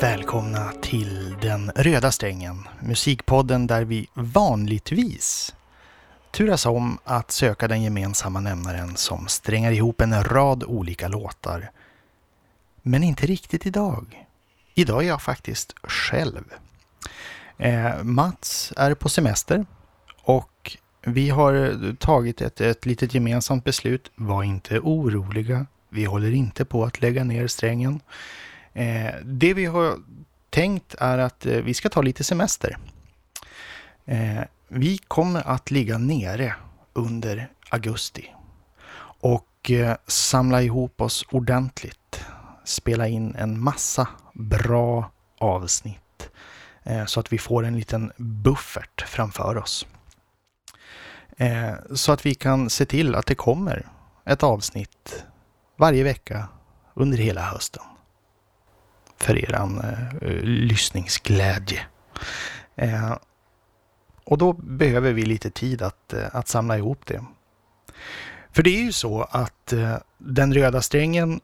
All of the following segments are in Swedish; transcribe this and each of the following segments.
välkomna till Den röda strängen. Musikpodden där vi vanligtvis turas om att söka den gemensamma nämnaren som strängar ihop en rad olika låtar. Men inte riktigt idag. Idag är jag faktiskt själv. Eh, Mats är på semester och vi har tagit ett, ett litet gemensamt beslut. Var inte oroliga. Vi håller inte på att lägga ner strängen. Eh, det vi har tänkt är att eh, vi ska ta lite semester. Eh, vi kommer att ligga nere under augusti och eh, samla ihop oss ordentligt. Spela in en massa bra avsnitt eh, så att vi får en liten buffert framför oss. Eh, så att vi kan se till att det kommer ett avsnitt varje vecka under hela hösten. För eran eh, lyssningsglädje. Och då behöver vi lite tid att, eh, att samla ihop det. För det är ju så att eh, den röda strängen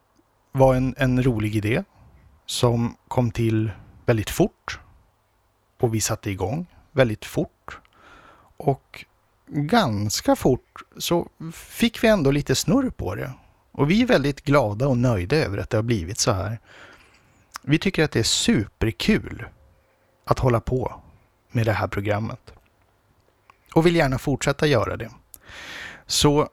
var en, en rolig idé som kom till väldigt fort. Och vi satte igång väldigt fort. Och ganska fort så fick vi ändå lite snurr på det. Och vi är väldigt glada och nöjda över att det har blivit så här. Vi tycker att det är superkul att hålla på med det här programmet. Och vill gärna fortsätta göra det. Så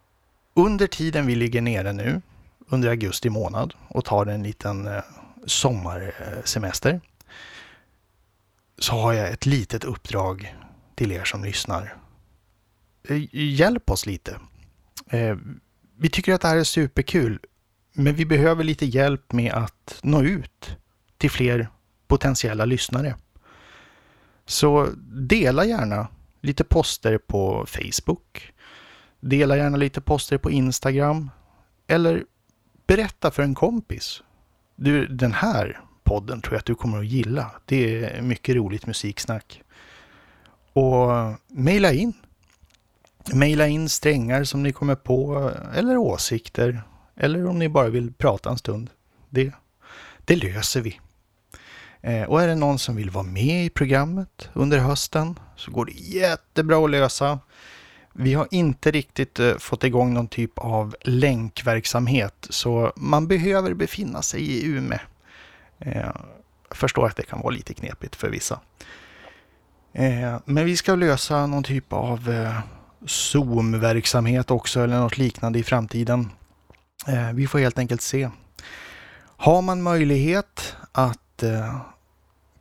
under tiden vi ligger nere nu, under augusti månad och tar en liten eh, sommarsemester, så har jag ett litet uppdrag till er som lyssnar. Eh, hjälp oss lite. Eh, vi tycker att det här är superkul, men vi behöver lite hjälp med att nå ut till fler potentiella lyssnare. Så dela gärna lite poster på Facebook. Dela gärna lite poster på Instagram. Eller berätta för en kompis. Du, den här podden tror jag att du kommer att gilla. Det är mycket roligt musiksnack. Och mejla in. Mejla in strängar som ni kommer på eller åsikter. Eller om ni bara vill prata en stund. Det, det löser vi. Eh, och är det någon som vill vara med i programmet under hösten så går det jättebra att lösa. Vi har inte riktigt eh, fått igång någon typ av länkverksamhet så man behöver befinna sig i Ume. Eh, jag förstår att det kan vara lite knepigt för vissa. Men vi ska lösa någon typ av Zoom-verksamhet också eller något liknande i framtiden. Vi får helt enkelt se. Har man möjlighet att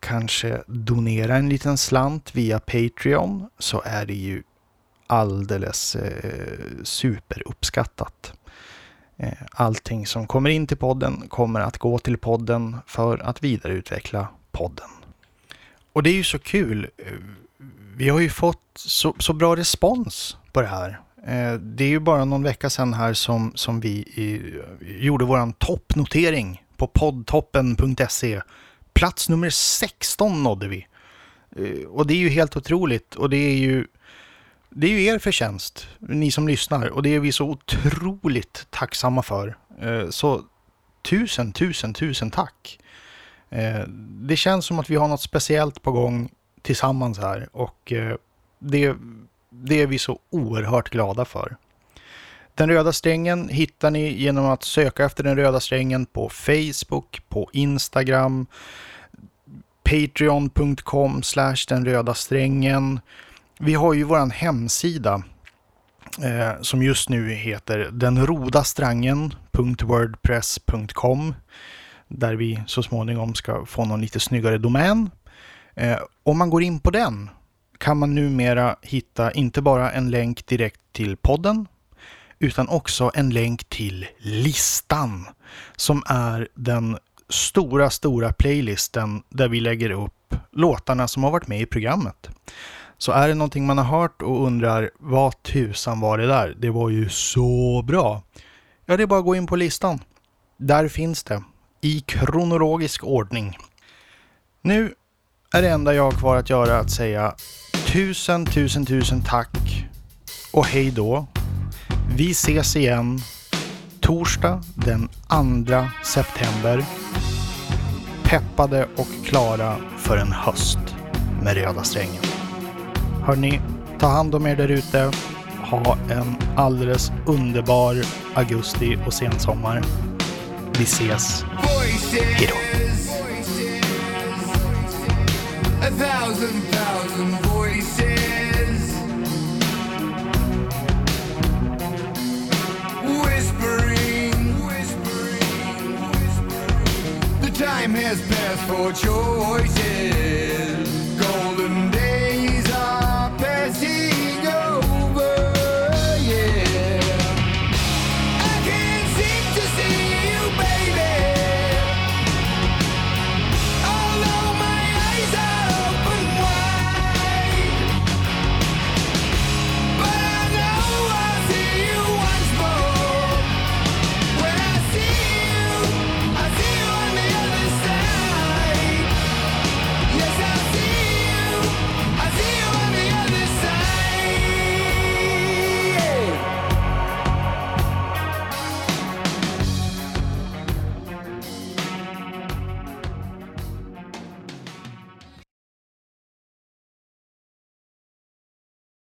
kanske donera en liten slant via Patreon så är det ju alldeles eh, superuppskattat. Eh, allting som kommer in till podden kommer att gå till podden för att vidareutveckla podden. Och det är ju så kul. Eh, vi har ju fått så, så bra respons på det här. Eh, Det är ju bara någon vecka sedan här som, som vi i, gjorde våran toppnotering på poddtoppen.se. Plats nummer 16 nådde vi. Eh, och det är ju helt otroligt och det är ju det är ju er förtjänst, ni som lyssnar och det är vi så otroligt tacksamma för. Eh, så tusen, tusen, tusen tack. Eh, det känns som att vi har något speciellt på gång tillsammans här och det, det är vi så oerhört glada för. Den röda strängen hittar ni genom att söka efter den röda strängen på Facebook, på Instagram, patreon.com slash den röda strängen. Vi har ju våran hemsida eh, som just nu heter denrodastrangen.wordpress.com där vi så småningom ska få någon lite snyggare domän. Eh, om man går in på den kan man numera hitta inte bara en länk direkt till podden utan också en länk till listan som är den stora, stora playlisten där vi lägger upp låtarna som har varit med i programmet. Så är det någonting man har hört och undrar vad tusan var det där? Det var ju så bra. Ja, det är bara att gå in på listan. Där finns det. I kronologisk ordning. Nu är det enda jag har kvar att göra att säga tusen, tusen, tusen tack och hej då. Vi ses igen torsdag den 2 september. Peppade och klara för en höst med röda strängen. Hörni, ta hand om er där ute. Ha en alldeles underbar augusti och sensommar. Vi ses. Hejdå. A for choices